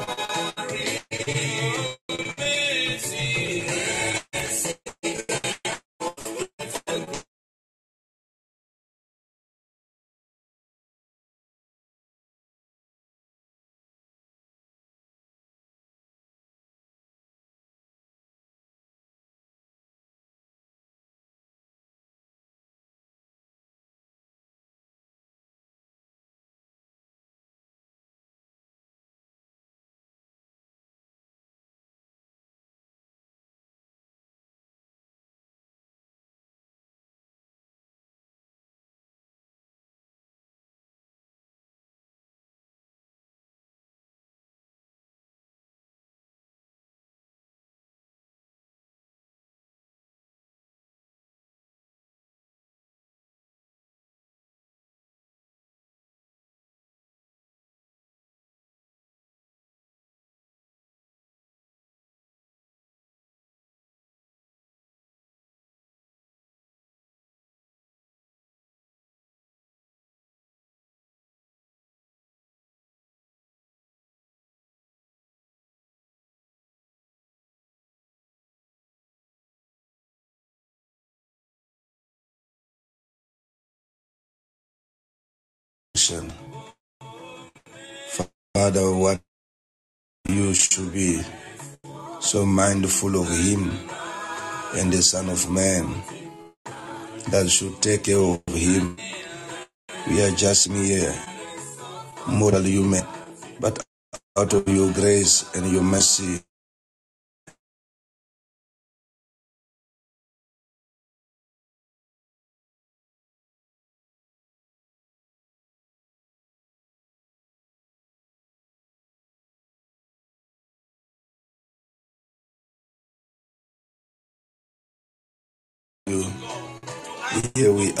Thank you. Father, what you should be so mindful of him and the Son of Man that should take care of him. We are just mere mortal human, but out of your grace and your mercy,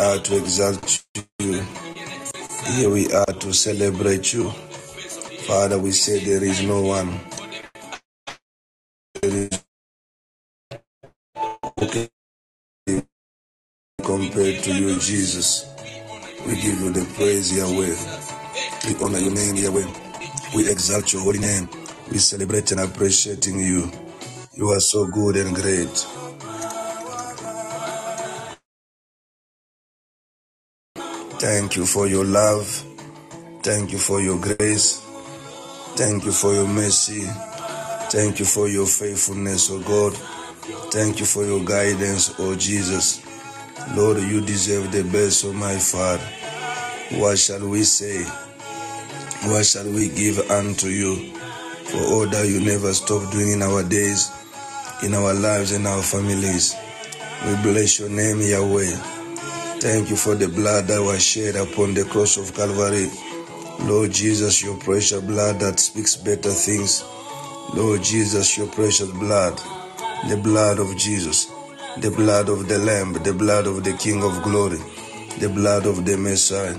are to exalt you. Here we are to celebrate you. Father, we say there is no one. There is okay compared to you, Jesus. We give you the praise, Yahweh. We honor your name, Yahweh. We exalt your holy name. We celebrate and appreciating you. You are so good and great. Thank you for your love. Thank you for your grace. Thank you for your mercy. Thank you for your faithfulness, O God. Thank you for your guidance, O Jesus. Lord, you deserve the best, O my Father. What shall we say? What shall we give unto you for all that you never stop doing in our days, in our lives, and our families? We bless your name, Yahweh. Thank you for the blood that was shed upon the cross of Calvary. Lord Jesus, your precious blood that speaks better things. Lord Jesus, your precious blood, the blood of Jesus, the blood of the Lamb, the blood of the King of glory, the blood of the Messiah.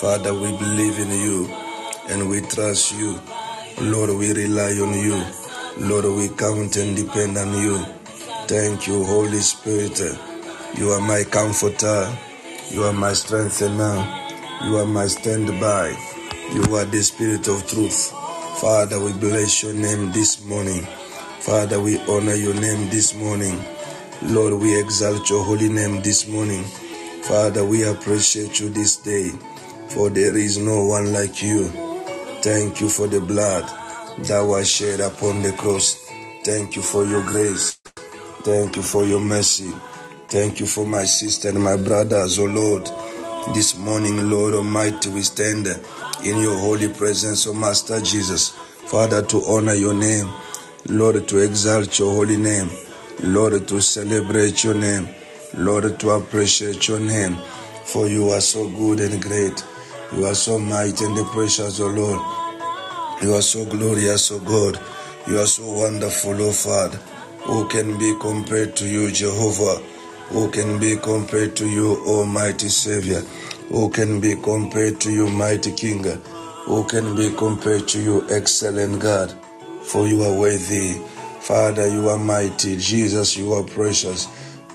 Father, we believe in you and we trust you. Lord, we rely on you. Lord, we count and depend on you. Thank you, Holy Spirit. You are my comforter. You are my strength and now. You are my standby. You are the Spirit of truth. Father, we bless your name this morning. Father, we honor your name this morning. Lord, we exalt your holy name this morning. Father, we appreciate you this day, for there is no one like you. Thank you for the blood that was shed upon the cross. Thank you for your grace. Thank you for your mercy. Thank you for my sister and my brothers, oh Lord. This morning, Lord Almighty, we stand in your holy presence, O Master Jesus. Father, to honor your name. Lord, to exalt your holy name. Lord, to celebrate your name. Lord, to appreciate your name. For you are so good and great. You are so mighty and precious, O Lord. You are so glorious, O God. You are so wonderful, O Father. Who can be compared to you, Jehovah? Who can be compared to you, Almighty Savior? Who can be compared to you, Mighty King? Who can be compared to you, Excellent God? For you are worthy. Father, you are mighty. Jesus, you are precious.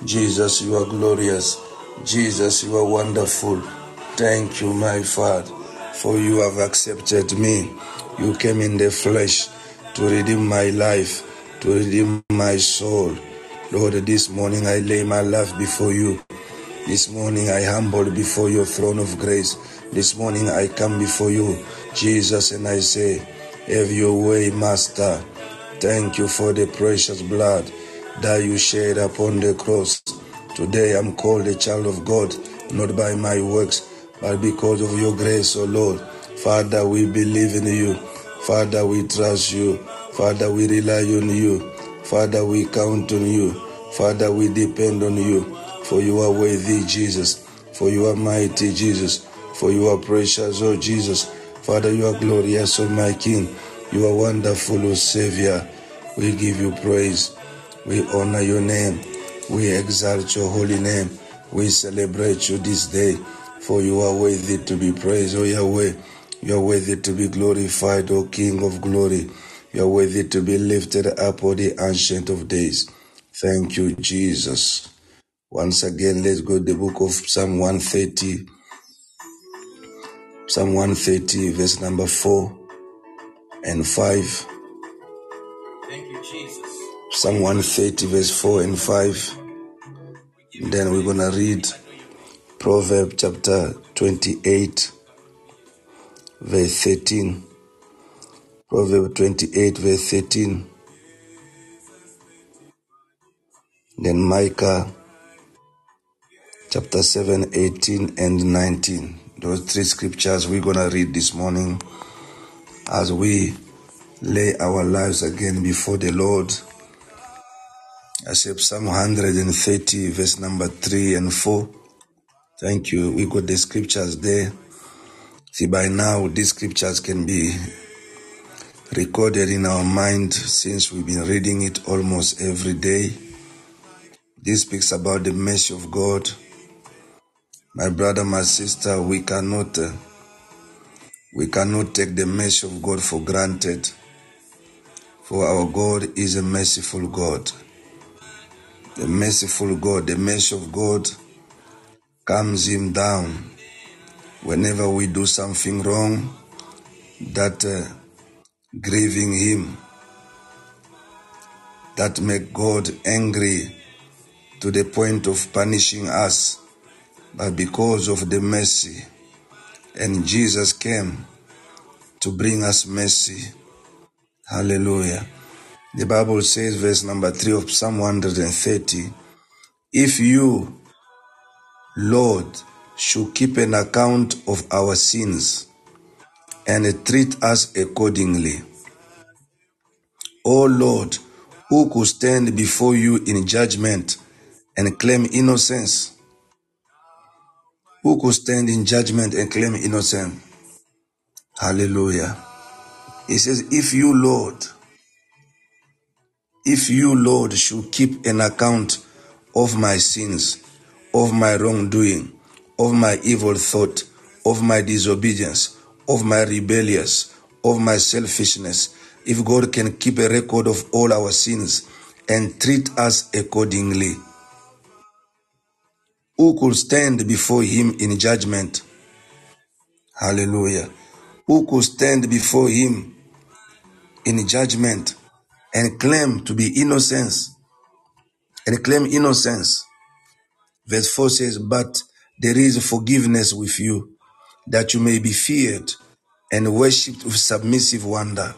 Jesus, you are glorious. Jesus, you are wonderful. Thank you, my Father, for you have accepted me. You came in the flesh. to redeem my life, to redeem my soul. Lord, this morning I lay my life before you. This morning I humble before your throne of grace. This morning I come before you, Jesus, and I say, Have your way, Master. Thank you for the precious blood that you shed upon the cross. Today I'm called a child of God, not by my works, but because of your grace, O oh Lord. Father, we believe in you. Father, we trust you. Father, we rely on you. Father, we count on you. Father, we depend on you. For you are worthy, Jesus. For you are mighty, Jesus. For you are precious, oh Jesus. Father, you are glorious, oh my King. You are wonderful, oh Savior. We give you praise. We honor your name. We exalt your holy name. We celebrate you this day. For you are worthy to be praised, O Yahweh. You are worthy to be glorified, O King of glory. You are worthy to be lifted up, O the Ancient of Days. Thank you, Jesus. Once again, let's go to the book of Psalm 130. Psalm 130, verse number 4 and 5. Thank you, Jesus. Psalm 130, verse 4 and 5. And then we're going to read Proverb chapter 28, verse 13. Proverb 28, verse 13. Then Micah chapter 7, 18 and 19. Those three scriptures we're going to read this morning as we lay our lives again before the Lord. Said Psalm 130, verse number 3 and 4. Thank you. We got the scriptures there. See, by now, these scriptures can be recorded in our mind since we've been reading it almost every day. This speaks about the mercy of God. My brother, my sister, we cannot uh, we cannot take the mercy of God for granted. For our God is a merciful God. The merciful God, the mercy of God comes him down whenever we do something wrong that uh, grieving him that make God angry to the point of punishing us but because of the mercy. And Jesus came to bring us mercy. Hallelujah. The bible says verse number 3 of psalm 130 if you lord should keep an account of our sins and treat us accordingly o lord who could stand before you in judgment and claim innocence. Who could stand in judgment and claim innocence? Hallelujah. He says if you lord if you lord should keep an account of my sins of my wrongdoing of my evil thought of my disobedience of my rebellious of my selfishness if god can keep a record of all our sins and treat us accordingly who could stand before him in judgment. Hallelujah. Who could stand before him in judgment and claim to be innocence and claim innocence. Verse 4 says but there is forgiveness with you that you may be feared and worshipped with submissive wonder.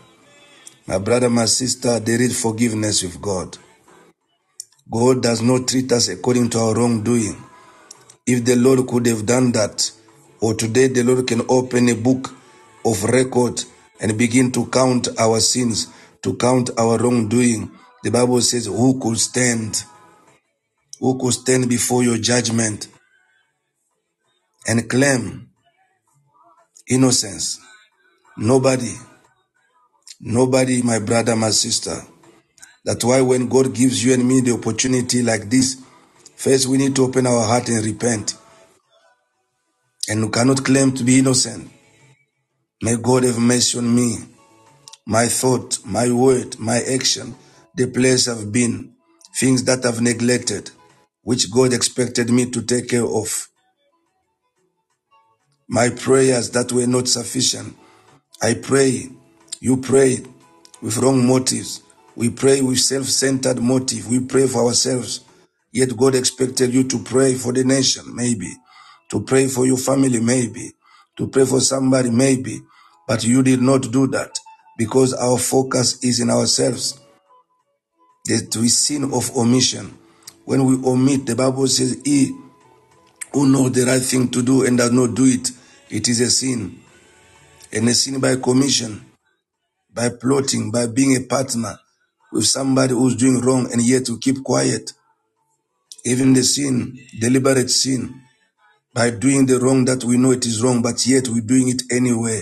My brother my sister there is forgiveness with god. God does not treat us according to our wrongdoing if the lord could have done that or today the lord can open a book of record and begin to count our sins to count our wrongdoing the bible says who could stand? Who could stand before your judgment and claim innocence? Nobody nobody my brother my sister. That's why when god gives you and me the opportunity like this first we need to open our heart and repent and we cannot claim to be innocent may god have mercy on me my thought my word my action the place i've been things that i've neglected which god expected me to take care of my prayers that were not sufficient i pray you pray with wrong motives. We pray with self-centered motive. We pray for ourselves. Yet God expected you to pray for the nation, maybe. To pray for your family, maybe. To pray for somebody, maybe. But you did not do that because our focus is in ourselves. That we sin of omission. When we omit, the Bible says, He who knows the right thing to do and does not do it, it is a sin. And a sin by commission, by plotting, by being a partner with somebody who's doing wrong and yet to keep quiet. Even the sin, deliberate sin, by doing the wrong that we know it is wrong, but yet we're doing it anyway.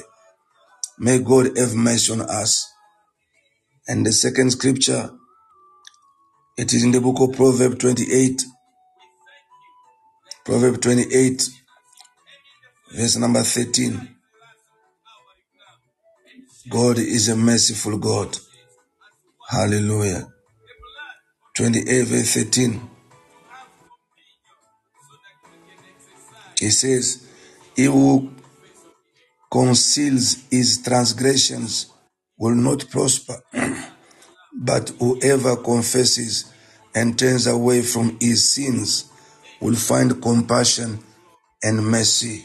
May God have mercy on us. And the second scripture, it is in the book of Proverbs 28. Proverbs 28, verse number 13. God is a merciful God. Hallelujah. 28, verse 13. He says, He who conceals his transgressions will not prosper, but whoever confesses and turns away from his sins will find compassion and mercy.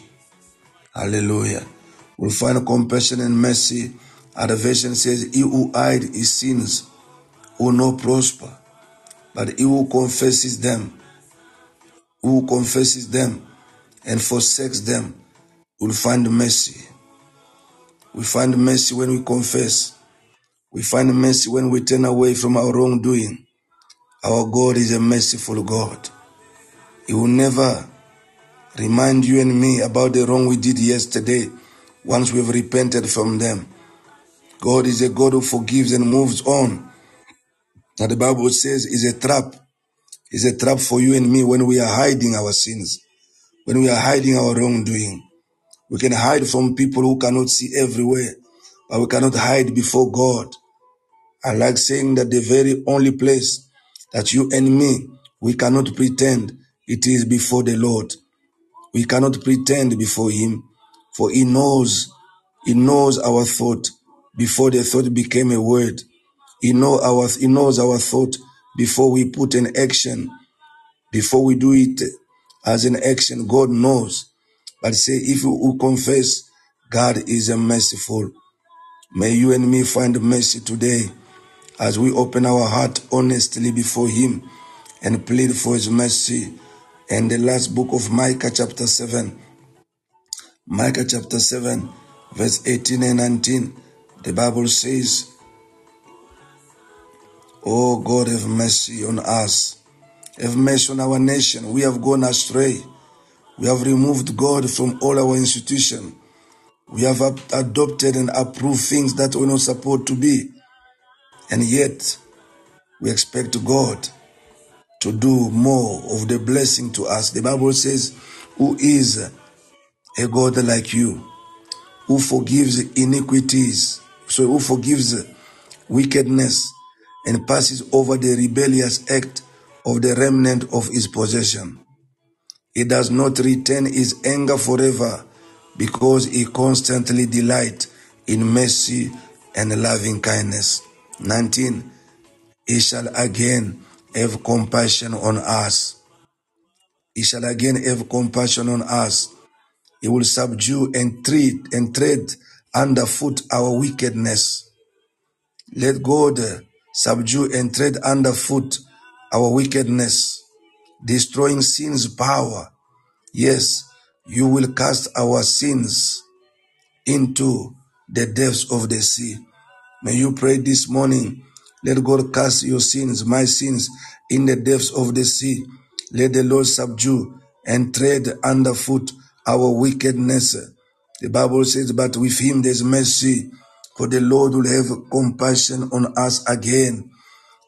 Hallelujah. Will find compassion and mercy. Other version says, He who hide his sins will not prosper, but he who confesses them, who confesses them and forsakes them will find mercy. We find mercy when we confess. We find mercy when we turn away from our wrongdoing. Our God is a merciful God. He will never remind you and me about the wrong we did yesterday once we've repented from them. God is a God who forgives and moves on. Now the Bible says is a trap. Is a trap for you and me when we are hiding our sins, when we are hiding our wrongdoing. We can hide from people who cannot see everywhere, but we cannot hide before God. I like saying that the very only place that you and me, we cannot pretend it is before the Lord. We cannot pretend before Him, for He knows, He knows our thought before the thought became a word. He know our, He knows our thought before we put an action, before we do it as an action. God knows. But say, if you confess, God is a merciful. May you and me find mercy today as we open our heart honestly before Him and plead for His mercy. And the last book of Micah, chapter 7, Micah, chapter 7, verse 18 and 19, the Bible says, Oh God, have mercy on us. Have mercy on our nation. We have gone astray. We have removed God from all our institution. We have adopted and approved things that we're not supposed to be. And yet, we expect God to do more of the blessing to us. The Bible says, Who is a God like you, who forgives iniquities, so who forgives wickedness and passes over the rebellious act of the remnant of his possession. He does not retain his anger forever because he constantly delights in mercy and loving kindness. 19. He shall again have compassion on us. He shall again have compassion on us. He will subdue and treat and tread underfoot our wickedness. Let God subdue and tread underfoot our wickedness, destroying sin's power. Yes, you will cast our sins into the depths of the sea. May you pray this morning. Let God cast your sins, my sins, in the depths of the sea. Let the Lord subdue and tread underfoot our wickedness. The Bible says, but with him there's mercy, for the Lord will have compassion on us again.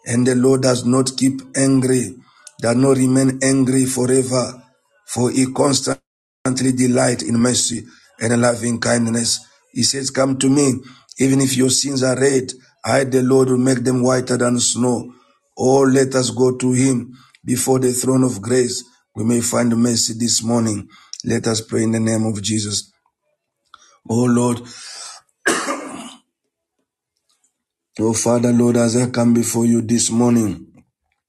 And the Lord does not keep angry, does not remain angry forever, for he constantly delight in mercy and loving kindness. He says, come to me, even if your sins are red, I, the Lord, will make them whiter than snow. Oh, let us go to him before the throne of grace. We may find mercy this morning. Let us pray in the name of Jesus. Oh Lord, Oh Father, Lord, as I come before you this morning,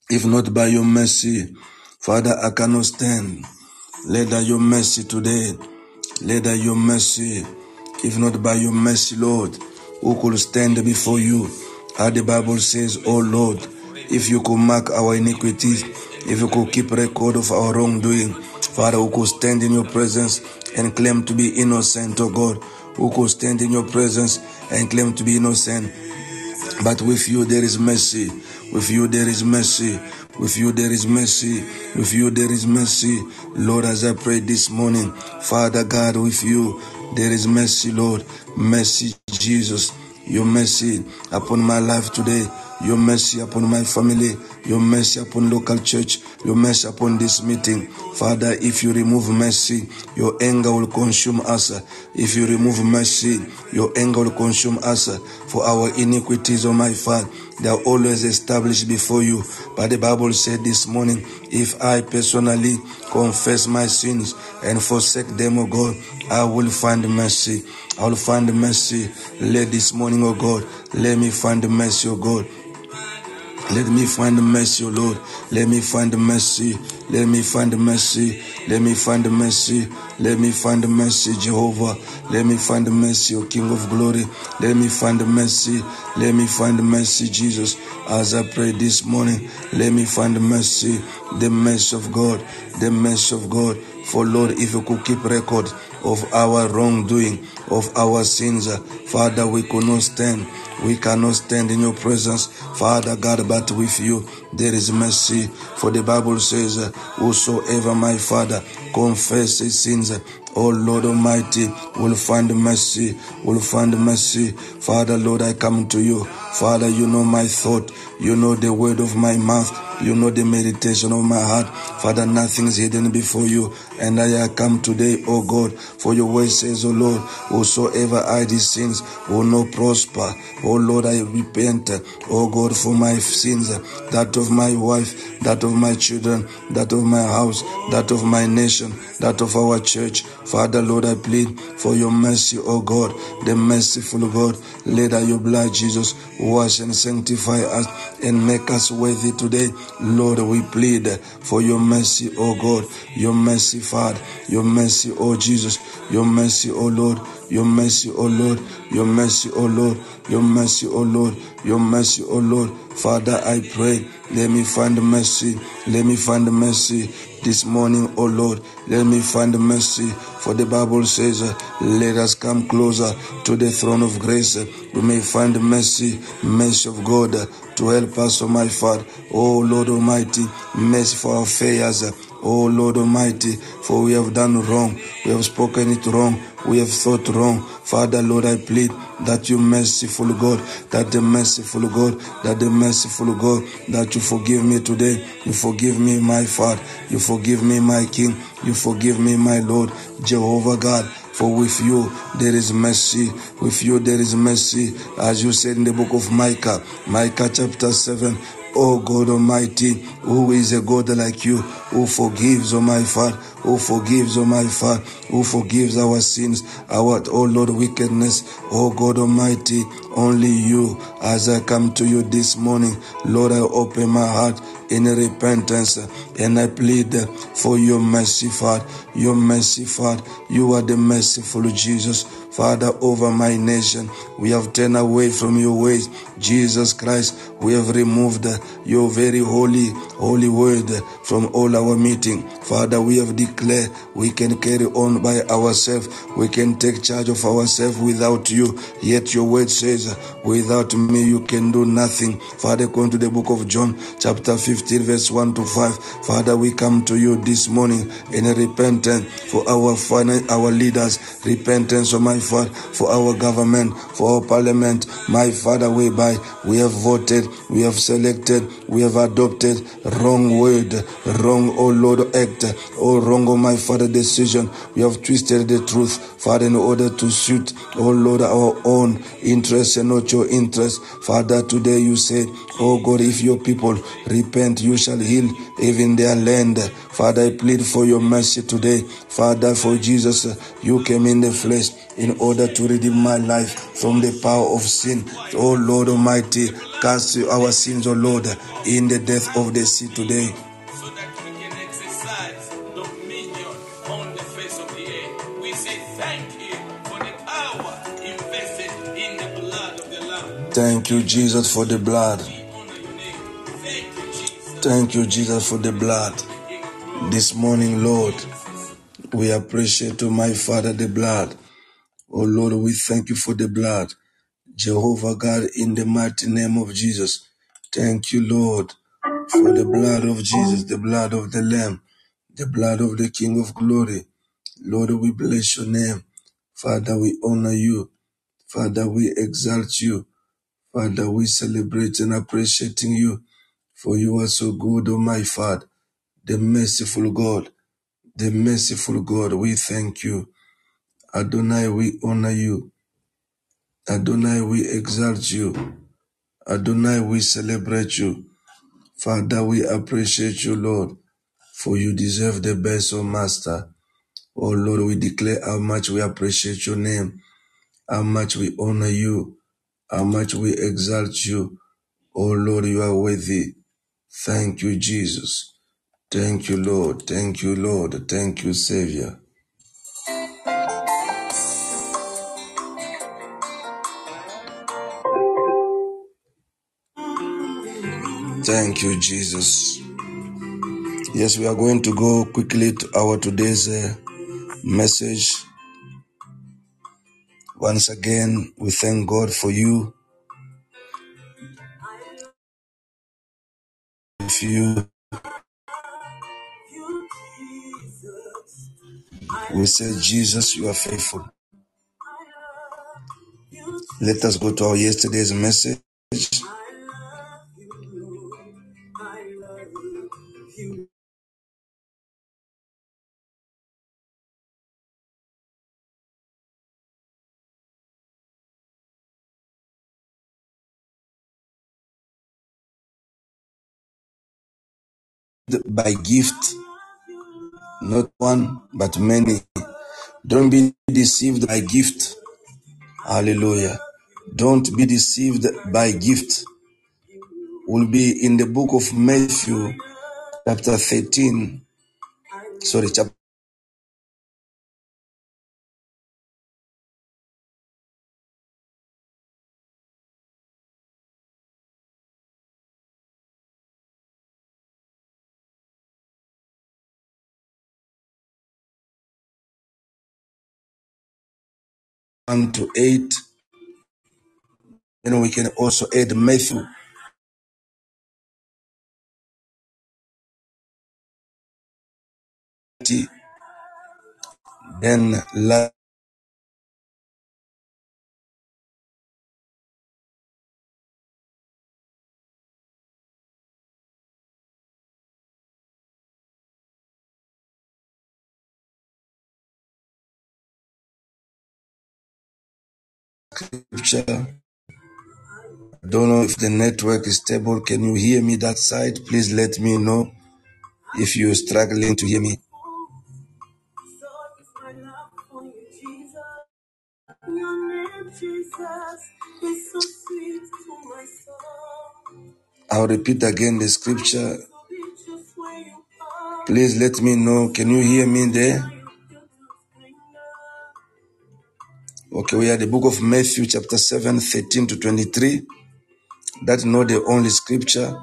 if not by your mercy, Father, I cannot stand. Let that your mercy today, let that your mercy, if not by your mercy, Lord, who could stand before you? How the Bible says, Oh Lord, if you could mark our iniquities, if you could keep record of our wrongdoing, Father, who could stand in your presence and claim to be innocent, oh God, who could stand in your presence and claim to be innocent. But with you there is mercy. With you there is mercy. With you there is mercy. With you there is mercy. Lord, as I pray this morning, Father God, with you there is mercy, Lord. Mercy, Jesus. Your mercy upon my life today. Your mercy upon my family. Your mercy upon local church. Your mercy upon this meeting. Father, if you remove mercy, your anger will consume us. If you remove mercy, your anger will consume us. For our iniquities, oh my Father, they are always established before you. But the Bible said this morning, if I personally confess my sins and forsake them, O God, I will find mercy. I will find mercy. Let this morning, O God, let me find mercy, O God. Let me find the mercy, O Lord. Let me find the mercy. Let me find the mercy. Let me find the mercy. Let me find the mercy, Jehovah. Let me find the mercy, O King of glory. Let me find the mercy. Let me find the mercy, Jesus. As I pray this morning, let me find the mercy, the mercy of God, the mercy of God. For Lord, if you could keep record of our wrongdoing, of our sins, Father, we could not stand. We cannot stand in your presence, Father God, but with you there is mercy. For the Bible says, Whosoever my Father confess his sins, Oh Lord Almighty, will find mercy, will find mercy. Father, Lord, I come to you. Father, you know my thought, you know the word of my mouth, you know the meditation of my heart. Father, nothing is hidden before you. And I come today, O God, for your word says, O Lord, whosoever I these sins will not prosper. O Lord, I repent, O God, for my sins, that of my wife, that of my children, that of my house, that of my nation, that of our church. Father, Lord, I plead for your mercy, O God, the merciful God. Let your blood, Jesus, wash and sanctify us and make us worthy today. Lord, we plead for your mercy, O God, your mercy, Father, your mercy, O Jesus, your mercy, O Lord, your mercy, O Lord, your mercy, O Lord, your mercy, O Lord, your mercy, O Lord. Father, I pray, let me find mercy, let me find mercy this morning, O Lord. Let me find mercy, for the Bible says, Let us come closer to the throne of grace. We may find mercy, mercy of God to help us, O my Father. O Lord Almighty, mercy for our failures. O oh, Lord Almighty, for we have done wrong, we have spoken it wrong, we have thought wrong. Father, Lord, I plead that you merciful God, that the merciful God, that the merciful God, that you forgive me today. You forgive me, my Father. You forgive me, my King. You forgive me, my Lord, Jehovah God. For with you there is mercy. With you there is mercy. As you said in the book of Micah, Micah chapter 7, Oh God Almighty, who is a God like you, who forgives, oh my Father, who forgives, oh my Father, who forgives our sins, our, oh Lord, wickedness, oh God Almighty, only you, as I come to you this morning, Lord, I open my heart in repentance and I plead for your mercy, Father, your mercy, Father. You are the merciful Jesus, Father, over my nation. We have turned away from your ways, Jesus Christ. We have removed your very holy, holy word from all our meeting. Father, we have declared we can carry on by ourselves. We can take charge of ourselves without you. Yet your word says, without me you can do nothing. Father, according to the book of John, chapter 15, verse 1 to 5. Father, we come to you this morning in repentance for our our leaders, repentance, oh my Father, for our government, for our parliament, my Father, whereby we have voted, we have selected, we have adopted wrong word, wrong, oh Lord, act, oh wrong, oh my Father, decision. We have twisted the truth, Father, in order to suit, oh Lord, our own interests and not your interests. Father, today you said, oh God, if your people repent, you shall heal even their land. Father, I plead for your mercy today. Father, for Jesus, you came in the flesh in order to redeem my life from the power of sin. Oh Lord Almighty, cast our sins, oh Lord, in the depth of the sea today. Thank you, Jesus, for the blood. Thank you, Jesus. Thank you, Jesus, for the blood. This morning, Lord, we appreciate, to my Father, the blood. Oh Lord, we thank you for the blood. Jehovah God, in the mighty name of Jesus. Thank you, Lord, for the blood of Jesus, the blood of the Lamb, the blood of the King of glory. Lord, we bless your name. Father, we honor you. Father, we exalt you. Father, we celebrate and appreciating you. For you are so good, oh my Father, the merciful God, the merciful God. We thank you. Adonai, we honor you. Adonai, we exalt you. Adonai, we celebrate you. Father, we appreciate you, Lord, for you deserve the best, oh Master. Oh Lord, we declare how much we appreciate your name, how much we honor you, how much we exalt you. Oh Lord, you are worthy. Thank you, Jesus. Thank you, Lord. Thank you, Lord. Thank you, Savior. Thank you, Jesus. Yes, we are going to go quickly to our today's uh, message. Once again, we thank God for you. If you, we say, Jesus, you are faithful. Let us go to our yesterday's message. By gift, not one, but many. Don't be deceived by gift. Hallelujah. Don't be deceived by gift. We'll be in the book of Matthew, chapter 13. Sorry, chapter 1 to 8. Then we can also add Matthew. Then scripture. I don't know if the network is stable. Can you hear me that side? Please let me know if you're struggling to hear me. I'll repeat again the scripture. Please let me know. Can you hear me there? Okay, we are the book of Matthew, chapter 7, 13 to 23. That's not the only scripture.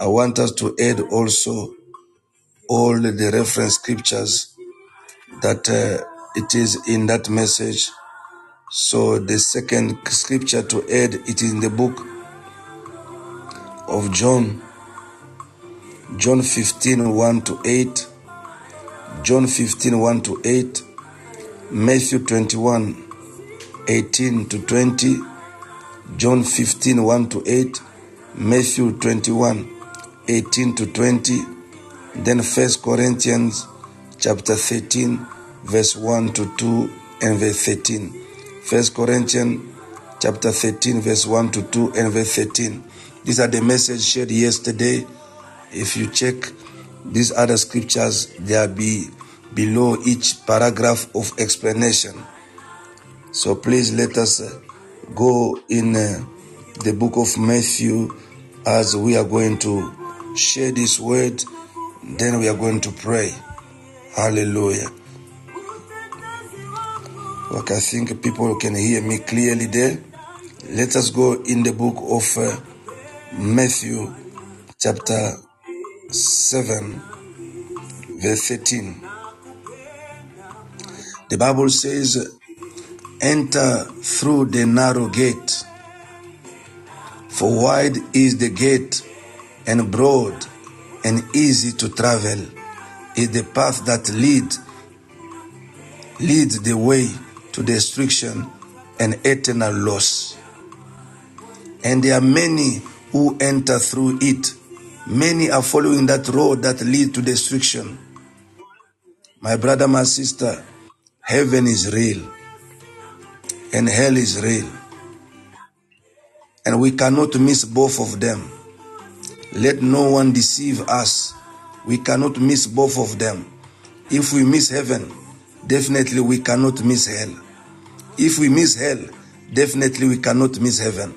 I want us to add also all the reference scriptures that uh, it is in that message. So the second scripture to add it is in the book of John, John 15, 1 to 8, John 15, 1 to 8, Matthew 21, 18 to 20, John 15, 1 to 8, Matthew 21, 18 to 20, Then First Corinthians chapter 13, verse 1 to 2 and verse 13. First Corinthians chapter 13, verse 1 to 2 and verse 13. These are the message shared yesterday. If you check these other scriptures, they are be below each paragraph of explanation. So please let us uh, go in uh, the book of Matthew as we are going to share this word. Then we are going to pray. Hallelujah. Okay, I think people can hear me clearly there. Let us go in the book of uh, Matthew, chapter 7, verse 13. The Bible says, Enter through the narrow gate, for wide is the gate, and broad and easy to travel is the path that lead leads the way to destruction and eternal loss. And there are many who enter through it. Many are following that road that leads to destruction. My brother, my sister, heaven is real and hell is real. And we cannot miss both of them. Let no one deceive us. We cannot miss both of them. If we miss heaven, definitely we cannot miss hell. If we miss hell, definitely we cannot miss heaven.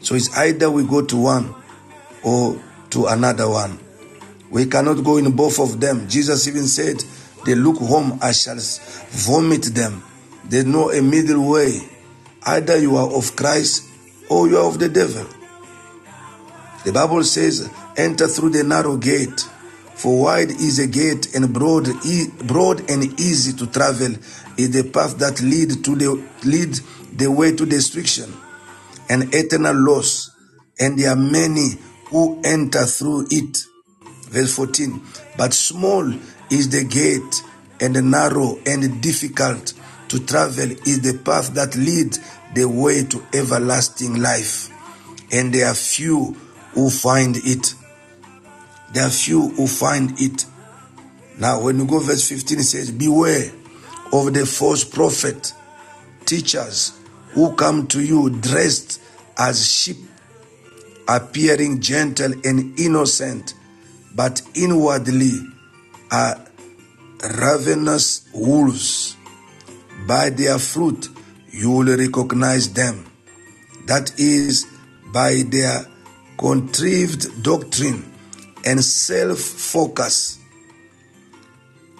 So it's either we go to one or to another one. We cannot go in both of them. Jesus even said, They look home, I shall vomit them. There's no a middle way. Either you are of Christ or you are of the devil. The Bible says, enter through the narrow gate. For wide is a gate and broad, e- broad and easy to travel is the path that lead to the lead the way to destruction and eternal loss. And there are many who enter through it. Verse 14. But small is the gate and narrow and difficult to travel is the path that lead the way to everlasting life. And there are few who find it. There are few who find it. Now, when you go verse 15, it says, Beware of the false prophet, teachers who come to you dressed as sheep, appearing gentle and innocent, but inwardly are ravenous wolves. By their fruit you will recognize them. That is, by their contrived doctrine and self focus.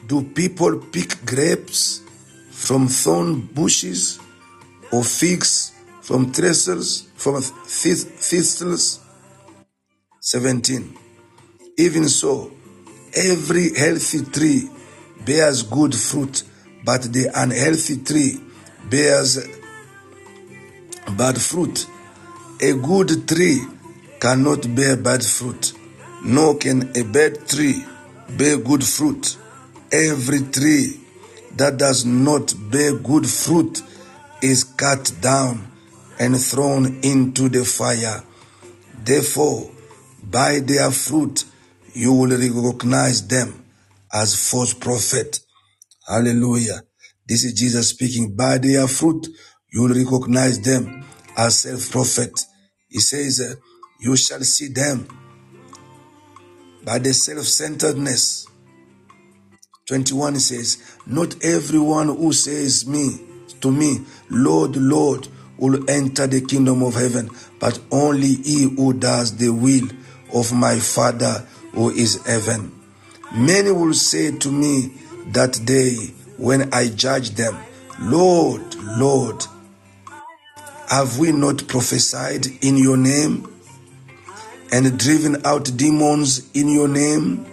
Do people pick grapes from thorn bushes or figs from thistles? From thistles? 17. Even so, every healthy tree bears good fruit, but the unhealthy tree bears bad fruit. A good tree cannot bear bad fruit, nor can a bad tree bear good fruit. Every tree that does not bear good fruit is cut down and thrown into the fire. Therefore, by their fruit you will recognize them as false prophet. Hallelujah. This is Jesus speaking. By their fruit you will recognize them as self prophet. He says, uh, You shall see them by the self centeredness. 21 says, Not everyone who says me to me, Lord, Lord, will enter the kingdom of heaven, but only he who does the will of my Father who is heaven. Many will say to me that day when I judge them, Lord, Lord, have we not prophesied in your name and driven out demons in your name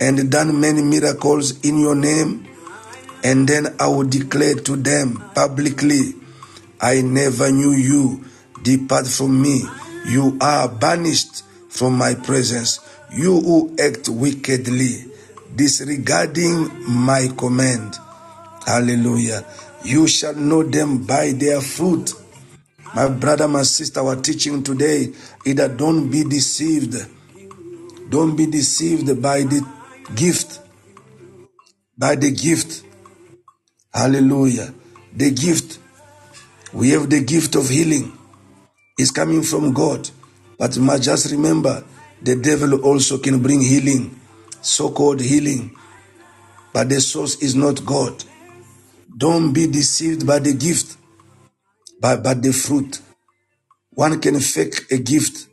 and done many miracles in your name? And then I will declare to them publicly, I never knew you. Depart from me. You are banished from my presence. You who act wickedly, disregarding my command. Hallelujah. You shall know them by their fruit. My brother, my sister, our teaching today is that don't be deceived. Don't be deceived by the Gift. By the gift. Hallelujah. The gift. We have the gift of healing. It's coming from God. But you must just remember the devil also can bring healing, so called healing. But the source is not God. Don't be deceived by the gift, but by the fruit. One can fake a gift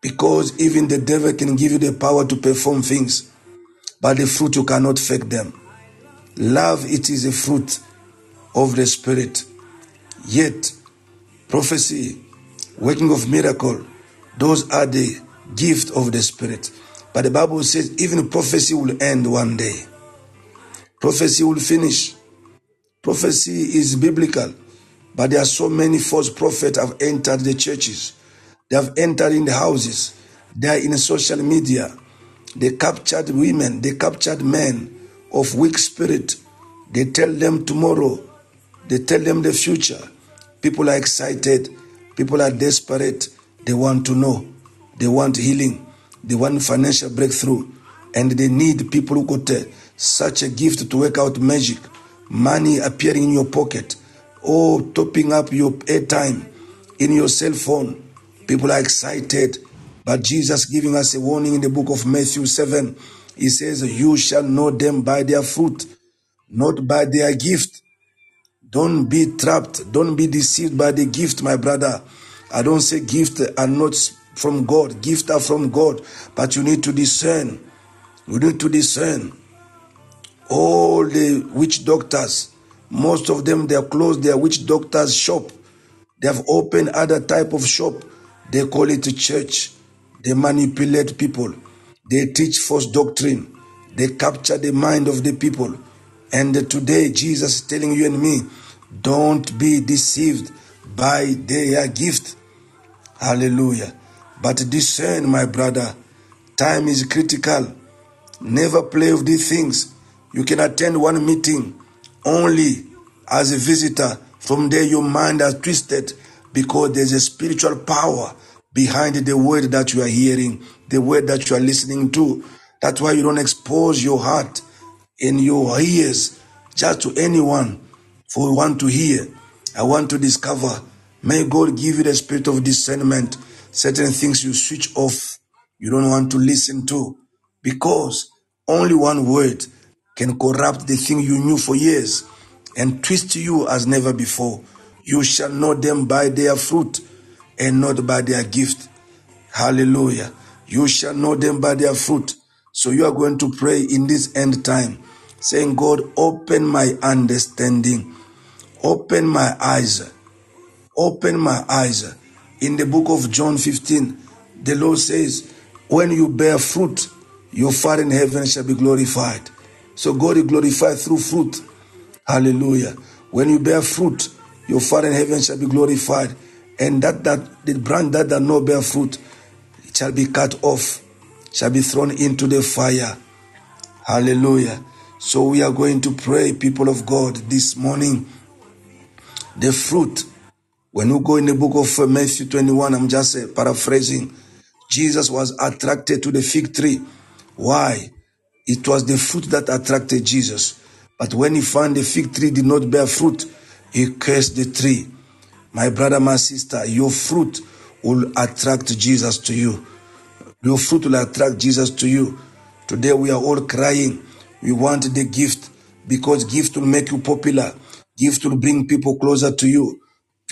because even the devil can give you the power to perform things, but the fruit you cannot fake them. Love, it is a fruit of the spirit. Yet, prophecy, working of miracle, those are the gift of the spirit. But the Bible says even prophecy will end one day. Prophecy will finish. Prophecy is biblical, but there are so many false prophets have entered the churches. They have entered in the houses. They are in social media. They captured women. They captured men of weak spirit. They tell them tomorrow. They tell them the future. People are excited. People are desperate. They want to know. They want healing. They want financial breakthrough. And they need people who got uh, such a gift to work out magic. Money appearing in your pocket. or topping up your airtime in your cell phone. People are excited. But Jesus giving us a warning in the book of Matthew 7. He says, You shall know them by their fruit, not by their gift. Don't be trapped. Don't be deceived by the gift, my brother. I don't say gift are not from God. Gift are from God. But you need to discern. You need to discern. All the witch doctors, most of them, they are closed their witch doctors shop. They have opened other type of shop. They call it a church. They manipulate people. They teach false doctrine. They capture the mind of the people. And today, Jesus is telling you and me, don't be deceived by their gift. Hallelujah. But discern, my brother, time is critical. Never play with these things. You can attend one meeting only as a visitor. From there, your mind is twisted because there's a spiritual power behind the word that you are hearing, the word that you are listening to. That's why you don't expose your heart and your ears just to anyone for want to hear. I want to discover. May God give you the spirit of discernment. Certain things you switch off, you don't want to listen to because only one word can corrupt the thing you knew for years and twist you as never before. You shall know them by their fruit and not by their gift. Hallelujah. You shall know them by their fruit. So you are going to pray in this end time, saying, God, open my understanding, open my eyes, open my eyes. In the book of John 15, the Lord says, When you bear fruit, your Father in heaven shall be glorified. So God is glorified through fruit. Hallelujah. When you bear fruit, your Father in heaven shall be glorified. And that that the branch that does not bear fruit it shall be cut off, shall be thrown into the fire. Hallelujah. So we are going to pray, people of God, this morning. The fruit. When we go in the book of Matthew 21, I'm just uh, paraphrasing. Jesus was attracted to the fig tree. Why? It was the fruit that attracted Jesus. But when he found the fig tree did not bear fruit, he cursed the tree. My brother, my sister, your fruit will attract Jesus to you. Your fruit will attract Jesus to you. Today we are all crying. We want the gift because gift will make you popular. Gift will bring people closer to you.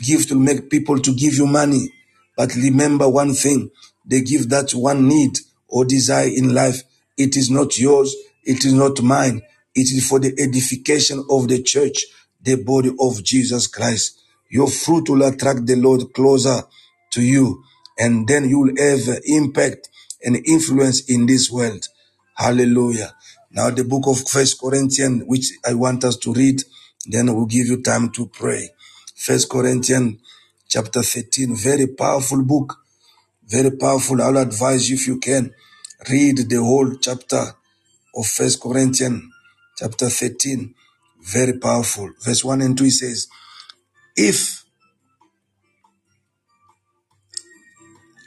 Gift to make people to give you money. But remember one thing, they give that one need or desire in life, it is not yours, it is not mine. It is for the edification of the church, the body of Jesus Christ. Your fruit will attract the Lord closer to you, and then you will have impact and influence in this world. Hallelujah. Now the book of First Corinthians, which I want us to read, then we'll give you time to pray. First Corinthians chapter 13, very powerful book, very powerful. I'll advise you if you can read the whole chapter of First Corinthians chapter 13. Very powerful. Verse 1 and 2 it says, If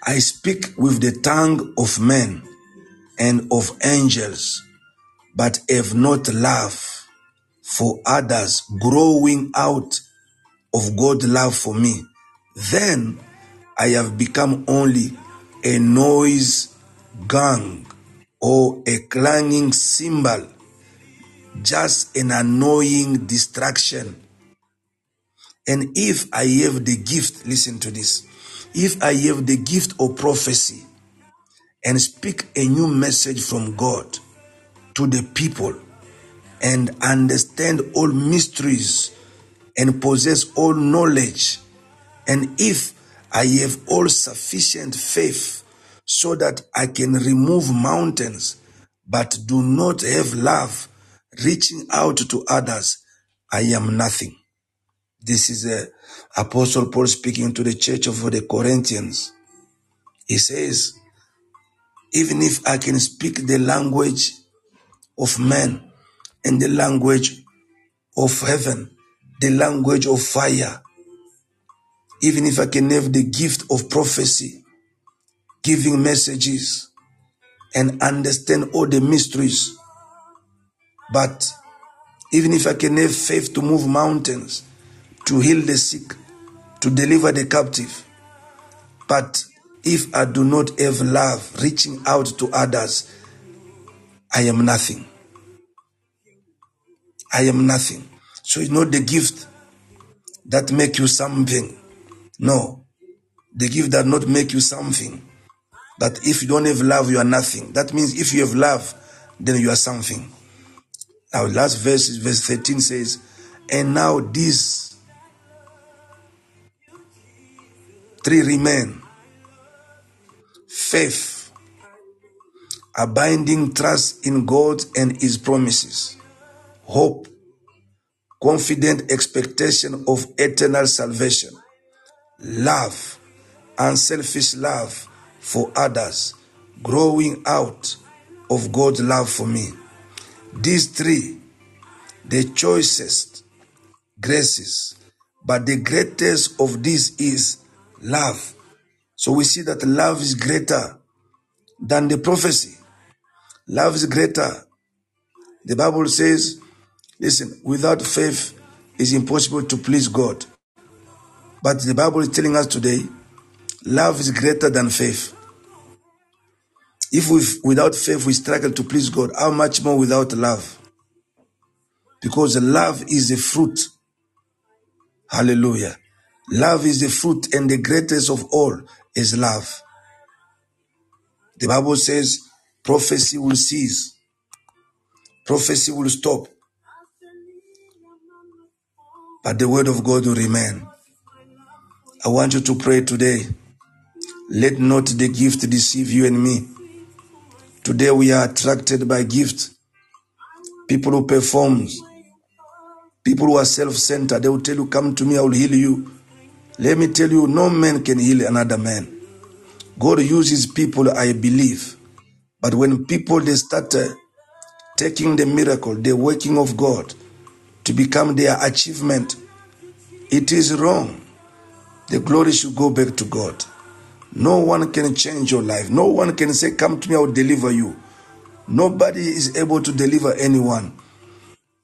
I speak with the tongue of men and of angels, but have not love for others growing out of God's love for me, then I have become only a noise gang or a clanging cymbal, just an annoying distraction. And if I have the gift, listen to this, if I have the gift of prophecy and speak a new message from God to the people and understand all mysteries and possess all knowledge, and if I have all sufficient faith so that I can remove mountains, but do not have love, reaching out to others, I am nothing. This is a Apostle Paul speaking to the church of the Corinthians. He says, even if I can speak the language of men and the language of heaven, the language of fire, even if I can have the gift of prophecy, giving messages, and understand all the mysteries, but even if I can have faith to move mountains, to heal the sick, to deliver the captive, but if I do not have love, reaching out to others, I am nothing. I am nothing. So it's not the gift that make you something. No. The gift that not make you something. But if you don't have love, you are nothing. That means if you have love, then you are something. Our last verse verse 13 says, And now these three remain faith, abiding trust in God and His promises, hope, confident expectation of eternal salvation, love, unselfish love for others, growing out of God's love for me. These three, the choicest graces, but the greatest of these is love. So we see that love is greater than the prophecy. Love is greater. The Bible says, listen, without faith, it's impossible to please God. But the Bible is telling us today, love is greater than faith. If we, without faith we struggle to please God, how much more without love? Because love is the fruit. Hallelujah. Love is the fruit, and the greatest of all is love. The Bible says prophecy will cease, prophecy will stop, but the word of God will remain. I want you to pray today. Let not the gift deceive you and me. Today we are attracted by gift. People who perform, people who are self-centered, they will tell you, come to me, I will heal you. Let me tell you, no man can heal another man. God uses people, I believe. But when people, they start uh, taking the miracle, the working of God to become their achievement, it is wrong. The glory should go back to God. No one can change your life. No one can say, Come to me, I will deliver you. Nobody is able to deliver anyone.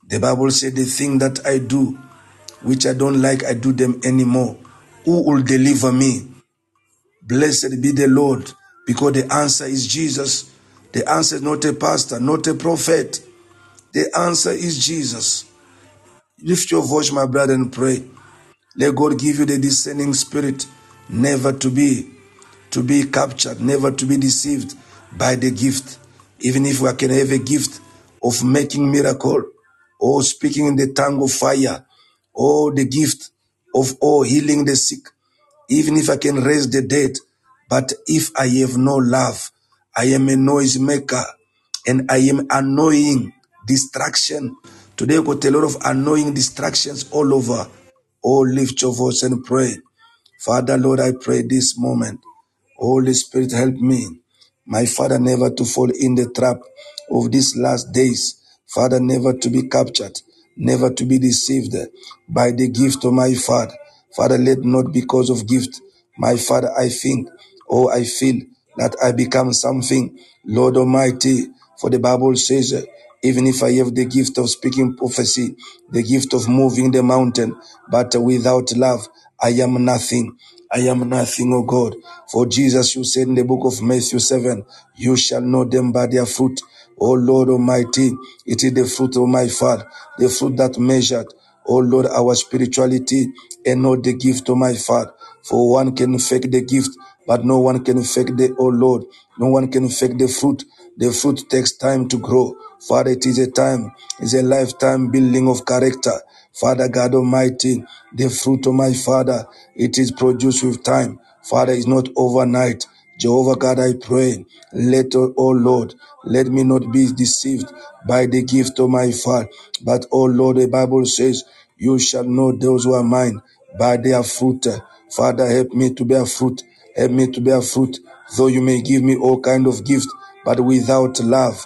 The Bible said, The thing that I do, which I don't like, I do them anymore. Who will deliver me? Blessed be the Lord, because the answer is Jesus. The answer is not a pastor, not a prophet. The answer is Jesus. Lift your voice, my brother, and pray. Let God give you the discerning spirit, never to be to be captured, never to be deceived by the gift. Even if we can have a gift of making miracle, or speaking in the tongue of fire, or the gift of or healing the sick, even if I can raise the dead, but if I have no love, I am a noise maker and I am annoying distraction. Today, we got a lot of annoying distractions all over. Oh, lift your voice and pray. Father, Lord, I pray this moment. Holy Spirit, help me. My Father, never to fall in the trap of these last days. Father, never to be captured, never to be deceived by the gift of my Father. Father, let not because of gift, my Father, I think or I feel that I become something. Lord Almighty, for the Bible says, Even if I have the gift of speaking prophecy, the gift of moving the mountain, but without love, I am nothing. I am nothing, O God. For Jesus, you said in the book of Matthew 7, you shall know them by their fruit. O Lord Almighty, it is the fruit of my Father, the fruit that measured. O Lord, our spirituality and not the gift of my Father. For one can fake the gift, but no one can fake the, oh Lord, no one can fake the fruit. The fruit takes time to grow. Father, it is a time, it's a lifetime building of character. Father God Almighty, the fruit of my Father, it is produced with time. Father, it's not overnight. Jehovah God, I pray, let, oh Lord, let me not be deceived by the gift of my Father. But, oh Lord, the Bible says, you shall know those who are mine by their fruit. Father, help me to bear fruit. Help me to bear fruit. Though you may give me all kind of gifts, but without love,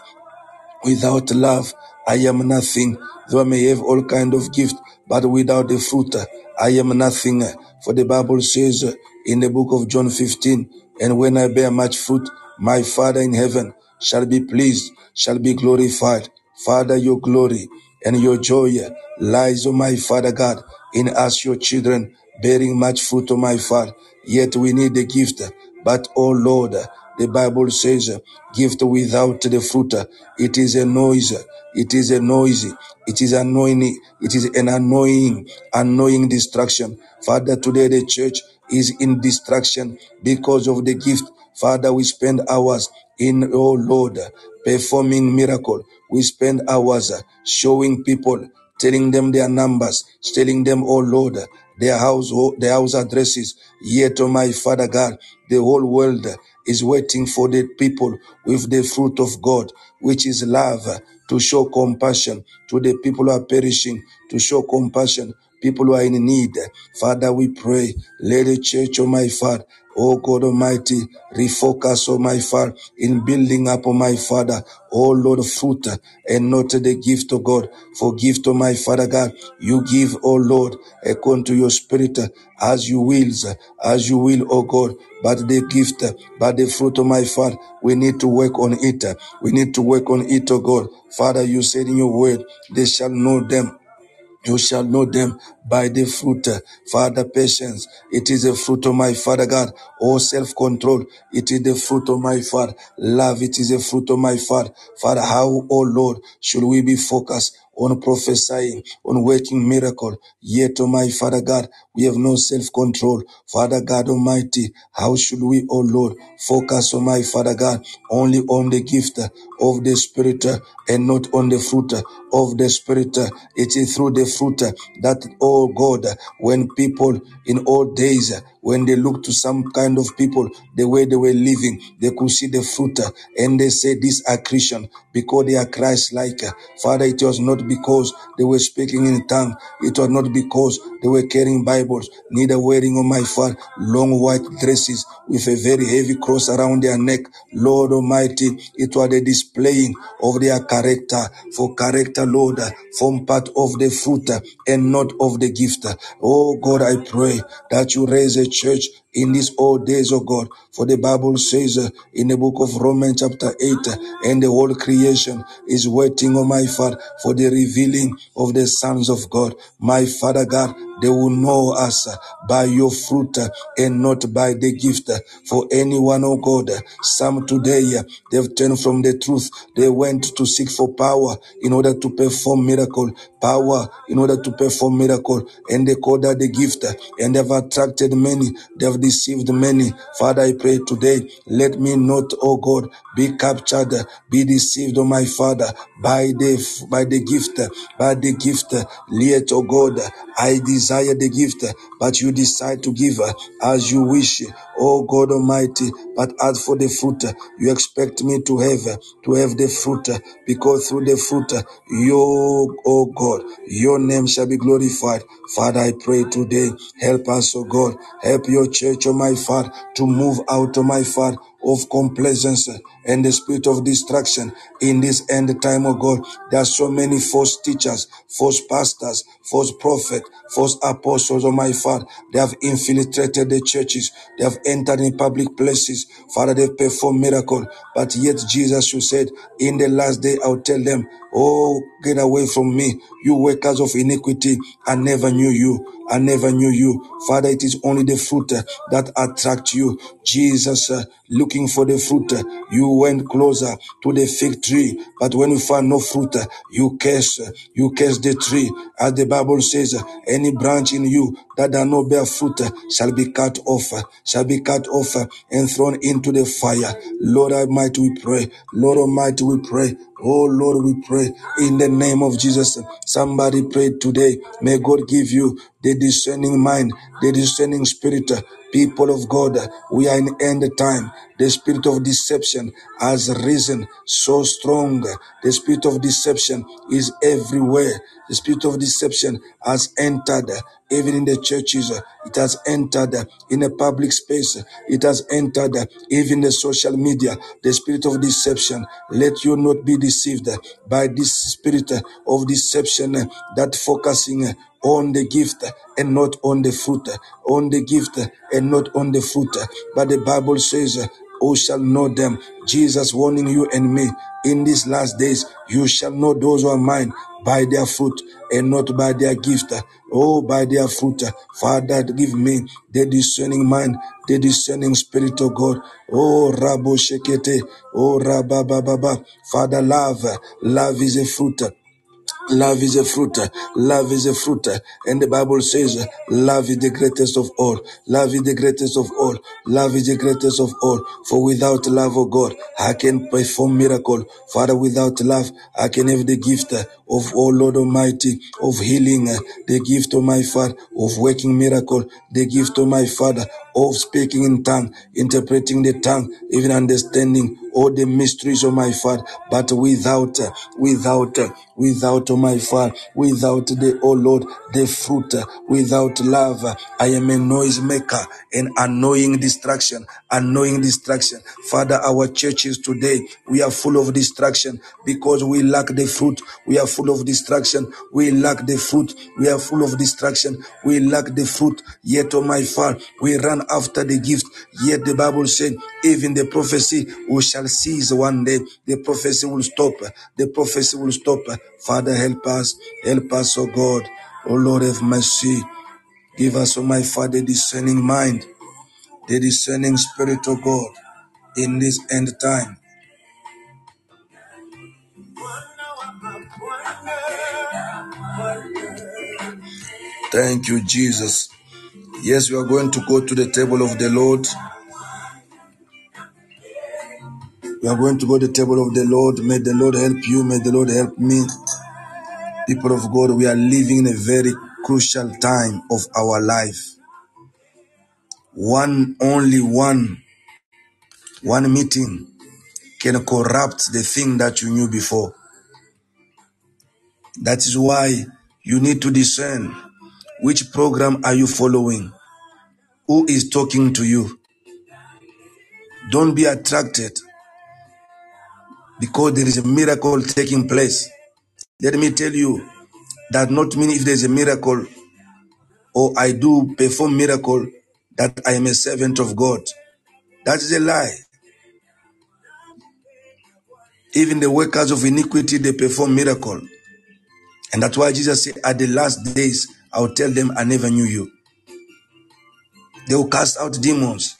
Without love, I am nothing. Though I may have all kind of gift, but without the fruit, I am nothing. For the Bible says in the book of John 15, and when I bear much fruit, my Father in heaven shall be pleased, shall be glorified. Father, your glory and your joy lies, on my Father God, in us, your children, bearing much fruit, O my Father. Yet we need the gift. But, oh Lord, the Bible says, gift without the fruit, it is a noise. It is a noisy. It is annoying. It is an annoying, annoying distraction. Father, today the church is in distraction because of the gift. Father, we spend hours in, oh Lord, performing miracle. We spend hours showing people, telling them their numbers, telling them, oh Lord, their house, their house addresses. Yet, oh my Father God, the whole world is waiting for the people with the fruit of God, which is love, to show compassion to the people who are perishing, to show compassion, people who are in need. Father, we pray, let the church, oh my Father, Oh God Almighty, refocus, oh my Father, in building up, oh my Father, oh Lord, fruit and not the gift of God. For gift, oh my Father God, you give, oh Lord, according to your spirit, as you wills, as you will, oh God. But the gift, but the fruit of my Father, we need to work on it. We need to work on it, oh God. Father, you said in your word, they shall know them you shall know them by the fruit. Father, patience. It is the fruit of my Father God. Oh, self-control. It is the fruit of my Father. Love. It is the fruit of my Father. Father, how, oh Lord, should we be focused on prophesying, on working miracle? Yet, oh my Father God, we have no self-control. Father God Almighty, how should we, oh Lord, focus on my Father God, only on the gift of the Spirit and not on the fruit of the Spirit. It is through the fruit that, oh God, when people in old days, when they look to some kind of people, the way they were living, they could see the fruit uh, and they say these are Christian because they are Christ-like. Father, it was not because they were speaking in tongue. It was not because they were carrying Bibles, neither wearing on my father long white dresses with a very heavy cross around their neck. Lord Almighty, it was the displaying of their character. For character, Lord, uh, form part of the fruit uh, and not of the gift. Oh God, I pray that you raise a church in these old days, oh God. For the Bible says uh, in the book of Romans chapter 8, uh, and the whole creation is waiting, oh my Father, for the revealing of the sons of God. My Father God, they will know us uh, by your fruit uh, and not by the gift. For anyone, oh God, some today, they've turned from the truth. They went to seek for power in order to perform miracle, power in order to perform miracle, and they call that the gift, and they've attracted many, they've deceived many. Father, I pray today, let me not, oh God, be captured, be deceived, oh my Father, by the by the gift, by the gift. Yet, oh God, I desire the gift, but you decide to give as you wish, oh God Almighty. But as for the fruit, you expect me to have to have the fruit, because through the fruit, your oh God, your name shall be glorified. Father, I pray today, help us, oh God, help your church, oh my Father, to move out, oh my Father, of complacency and the spirit of distraction in this end time, oh God. There are so many false teachers, false pastors, false prophets, false apostles, oh my Father. They have infiltrated the churches. They have entered in public places. Father, they perform miracle. But yet Jesus, you said, in the last day, I'll tell them, oh, get away from me, you workers of iniquity. I never knew you. I never knew you. Father, it is only the fruit that attract you. Jesus, uh, looking for the fruit, you went closer to the fig tree. But when you found no fruit, you curse, you curse the tree. As the Bible says, any branch in you that does not bear fruit shall be cut off, shall be cut off and thrown into the fire. Lord Almighty, we pray. Lord Almighty, we pray. Oh Lord, we pray in the name of Jesus. Somebody pray today. May God give you the discerning mind, the discerning spirit. People of God, we are in end time. The spirit of deception has risen so strong. The spirit of deception is everywhere. The spirit of deception has entered even in the churches. It has entered in a public space. It has entered even the social media. The spirit of deception. Let you not be deceived by this spirit of deception that focusing on the gift and not on the fruit, on the gift and not on the fruit. But the Bible says, who shall know them? Jesus warning you and me in these last days, you shall know those who are mine by their fruit and not by their gift. Oh, by their fruit. Father, give me the discerning mind, the discerning spirit of God. Oh, Rabo Shekete. Oh, Rabababa. Father, love. Love is a fruit. Love is a fruit. Love is a fruit. And the Bible says, love is the greatest of all. Love is the greatest of all. Love is the greatest of all. For without love of God, I can perform miracle. Father, without love, I can have the gift of, oh Lord Almighty, of healing, the gift of my Father, of working miracle, the gift of my Father, of speaking in tongue, interpreting the tongue, even understanding all the mysteries of my Father. But without, without, without, oh my Father, without the, oh Lord, the fruit, without love, I am a noise maker, an annoying distraction, annoying distraction. Father, our churches today, we are full of distraction because we lack the fruit. We are full of distraction. We lack the fruit. We are full of distraction. We lack the fruit. Yet, oh my Father, we run after the gift. Yet the Bible said, even the prophecy we shall cease one day. The prophecy will stop. The prophecy will stop. Father, help us. Help us, oh God. Oh Lord, have mercy. Give us, oh my Father, discerning mind, the discerning spirit, oh God, in this end time. Thank you, Jesus. Yes, we are going to go to the table of the Lord. We are going to go to the table of the Lord. May the Lord help you. May the Lord help me. People of God, we are living in a very crucial time of our life. One, only one, one meeting can corrupt the thing that you knew before. That is why you need to discern which program are you following? Who is talking to you? Don't be attracted because there is a miracle taking place. Let me tell you that not mean if there's a miracle or I do perform miracle that I am a servant of God. That is a lie. Even the workers of iniquity, they perform miracle. And that's why Jesus said, at the last days, I'll tell them I never knew you. They will cast out demons,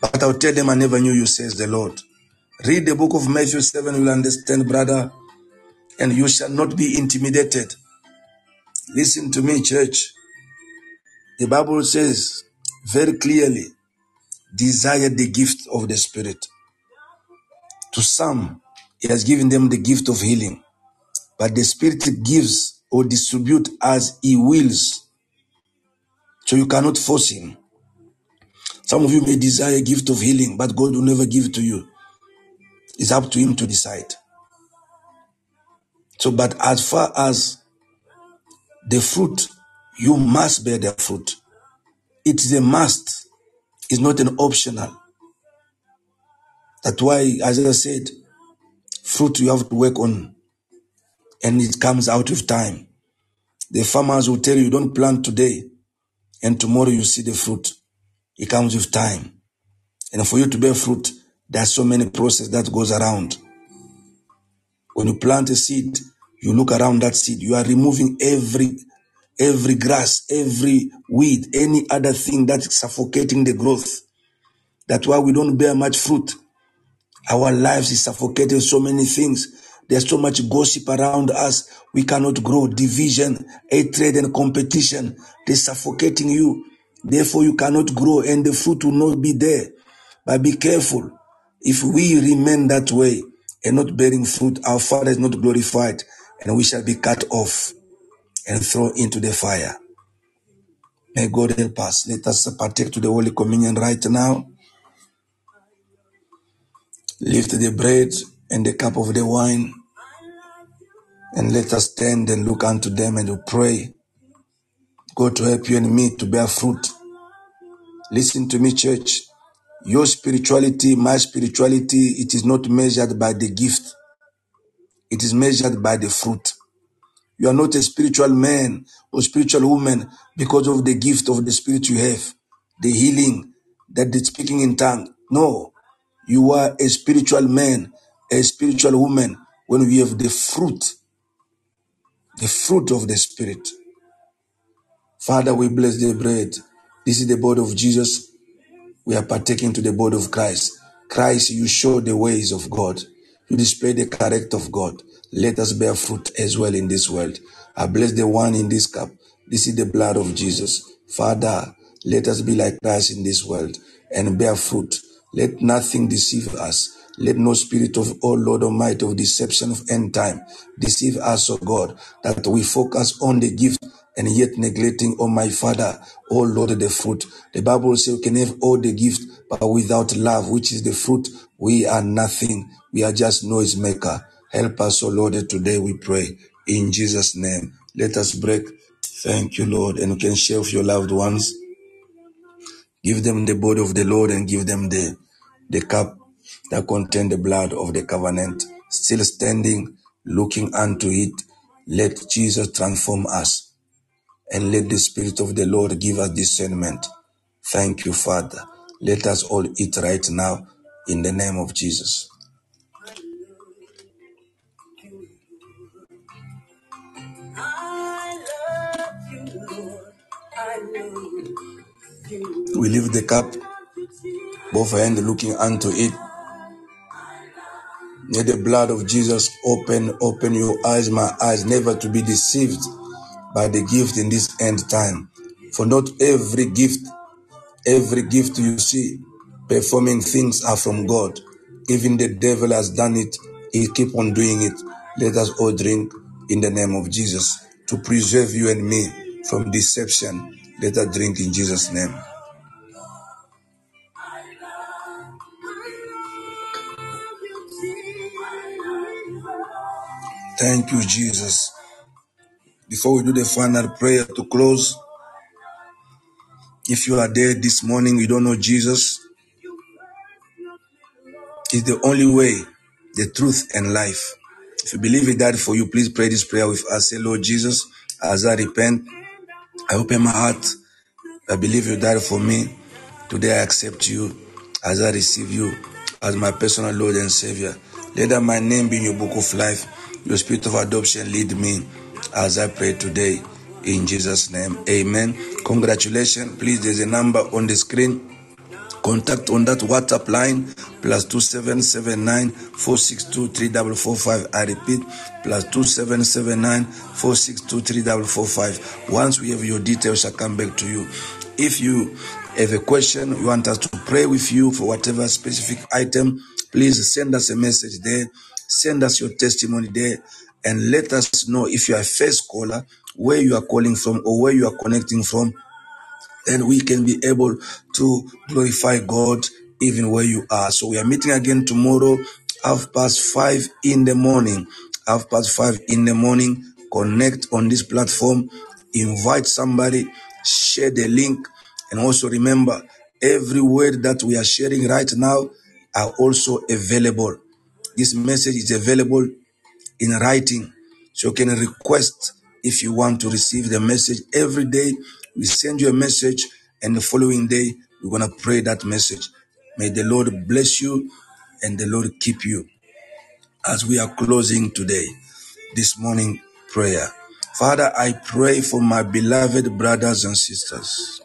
but I'll tell them I never knew you, says the Lord. Read the book of Matthew 7, you'll understand, brother, and you shall not be intimidated. Listen to me, church. The Bible says very clearly, desire the gift of the Spirit. To some, He has given them the gift of healing, but the Spirit gives or distribute as He wills. So you cannot force Him. Some of you may desire a gift of healing, but God will never give it to you. It's up to Him to decide. So, but as far as the fruit, you must bear the fruit. It is a must. It's not an optional. That's why, as I said, fruit you have to work on and it comes out with time. The farmers will tell you, don't plant today and tomorrow you see the fruit. It comes with time. And for you to bear fruit, there's so many process that goes around. When you plant a seed, you look around that seed, you are removing every every grass, every weed, any other thing that's suffocating the growth. That's why we don't bear much fruit. Our lives is suffocating so many things. There's so much gossip around us. We cannot grow. Division, hatred, and competition. They're suffocating you. Therefore, you cannot grow and the fruit will not be there. But be careful. If we remain that way and not bearing fruit, our Father is not glorified and we shall be cut off and thrown into the fire. May God help us. Let us partake to the Holy Communion right now. Lift the bread and the cup of the wine and let us stand and look unto them and we pray. God to help you and me to bear fruit. Listen to me, church. Your spirituality, my spirituality, it is not measured by the gift. It is measured by the fruit. You are not a spiritual man or spiritual woman because of the gift of the spirit you have, the healing, that the speaking in tongue. No, you are a spiritual man, a spiritual woman when we have the fruit, the fruit of the spirit. Father, we bless the bread. This is the body of Jesus. We are partaking to the body of Christ. Christ, you show the ways of God. You display the character of God. Let us bear fruit as well in this world. I bless the one in this cup. This is the blood of Jesus. Father, let us be like Christ in this world and bear fruit. Let nothing deceive us. Let no spirit of, oh Lord Almighty, of deception of end time deceive us, oh God, that we focus on the gift and yet neglecting, oh my Father, oh Lord, the fruit. The Bible says we can have all the gift, but without love, which is the fruit, we are nothing. We are just noise maker. Help us, oh Lord, today we pray. In Jesus' name, let us break. Thank you, Lord. And you can share with your loved ones. Give them the body of the Lord and give them the, the cup that contain the blood of the covenant. Still standing, looking unto it. Let Jesus transform us and let the Spirit of the Lord give us discernment. Thank you, Father. Let us all eat right now in the name of Jesus. We leave the cup, both hands looking unto it. May the blood of Jesus open, open your eyes, my eyes, never to be deceived by the gift in this end time. For not every gift, every gift you see performing things are from God. Even the devil has done it. He keep on doing it. Let us all drink in the name of Jesus to preserve you and me from deception. Let us drink in Jesus' name. Thank you, Jesus. Before we do the final prayer to close, if you are there this morning, you don't know Jesus, is the only way, the truth, and life. If you believe He died for you, please pray this prayer with us. Say, Lord Jesus, as I repent, I open my heart. I believe you died for me. Today I accept you as I receive you as my personal Lord and Savior. Let that my name be in your book of life. Your spirit of adoption lead me as I pray today. In Jesus' name, amen. Congratulations. Please, there's a number on the screen contact on that WhatsApp line plus 2779 462 3445. I repeat, plus 2779 462 3445. Once we have your details, I'll come back to you. If you have a question, you want us to pray with you for whatever specific item, please send us a message there. Send us your testimony there and let us know if you are a first caller, where you are calling from or where you are connecting from then we can be able to glorify God even where you are. So we are meeting again tomorrow, half past five in the morning. Half past five in the morning. Connect on this platform, invite somebody, share the link, and also remember every word that we are sharing right now. are also available. This message is available in writing. So you can request if you want to receive the message. Every day we send you a message and the following day we're going to pray that message. May the Lord bless you and the Lord keep you as we are closing today, this morning prayer. Father, I pray for my beloved brothers and sisters.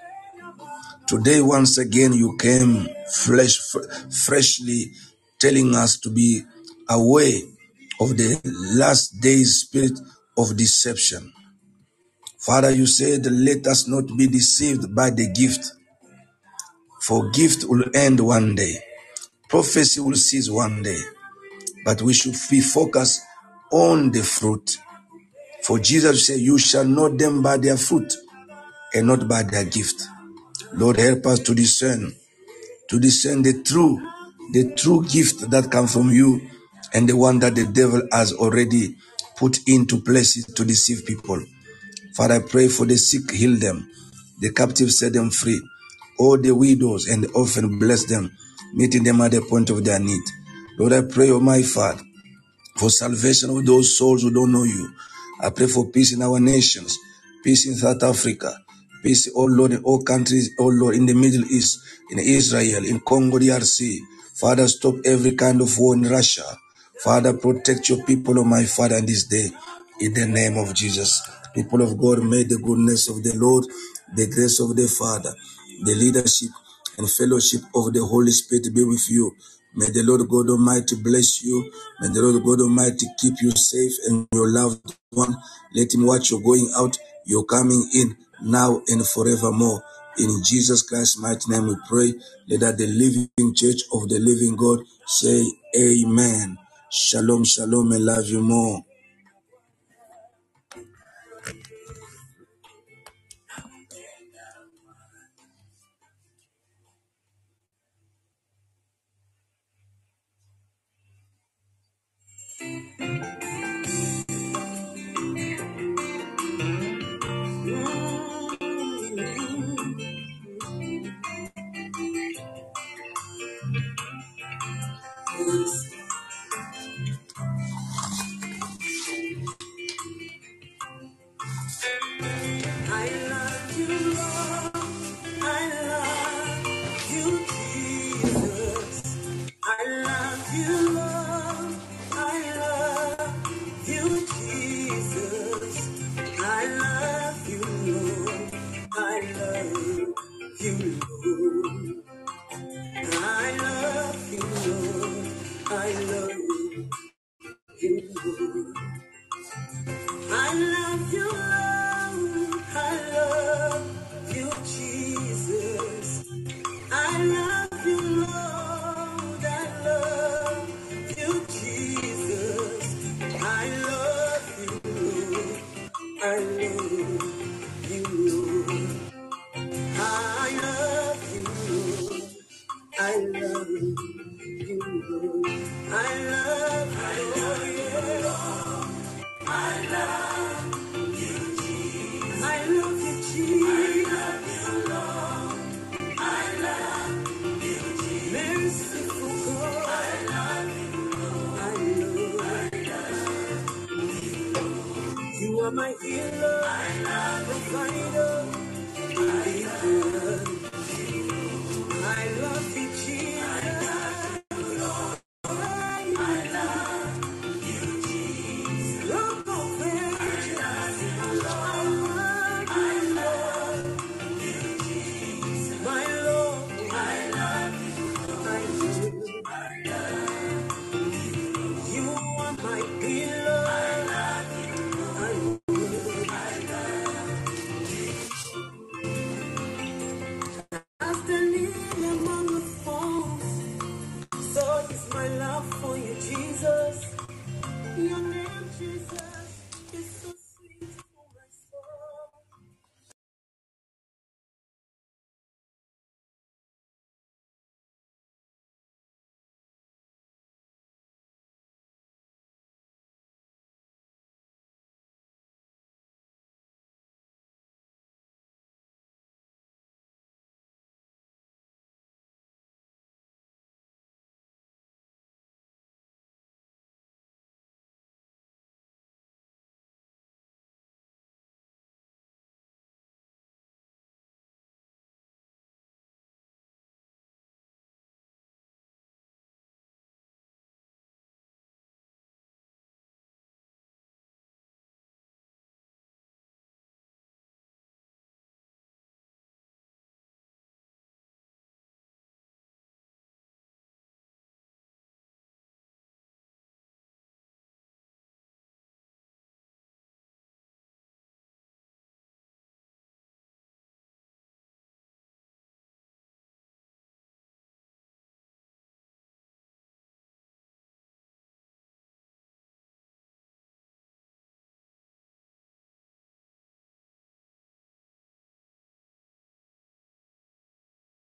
Today, once again, you came flesh, freshly telling us to be aware of the last days spirit of deception. Father, you said, let us not be deceived by the gift, for gift will end one day. Prophecy will cease one day, but we should be focused on the fruit. For Jesus said, you shall know them by their fruit and not by their gift. Lord, help us to discern to discern the true, the true gift that comes from you and the one that the devil has already put into places to deceive people. Father, I pray for the sick, heal them. The captives, set them free. All the widows and the orphan, bless them, meeting them at the point of their need. Lord, I pray, oh my Father, for salvation of those souls who don't know you. I pray for peace in our nations, peace in South Africa, peace, oh Lord, in all countries, oh Lord, in the Middle East, in Israel, in Congo, DRC. Father, stop every kind of war in Russia. Father, protect your people, oh my Father, in this day, in the name of Jesus. People of God, may the goodness of the Lord, the grace of the Father, the leadership and fellowship of the Holy Spirit be with you. May the Lord God Almighty bless you. May the Lord God Almighty keep you safe and your loved one. Let him watch you going out, you're coming in now and forevermore. In Jesus Christ's mighty name we pray. Let that the living church of the living God say amen. Shalom, shalom, and love you more.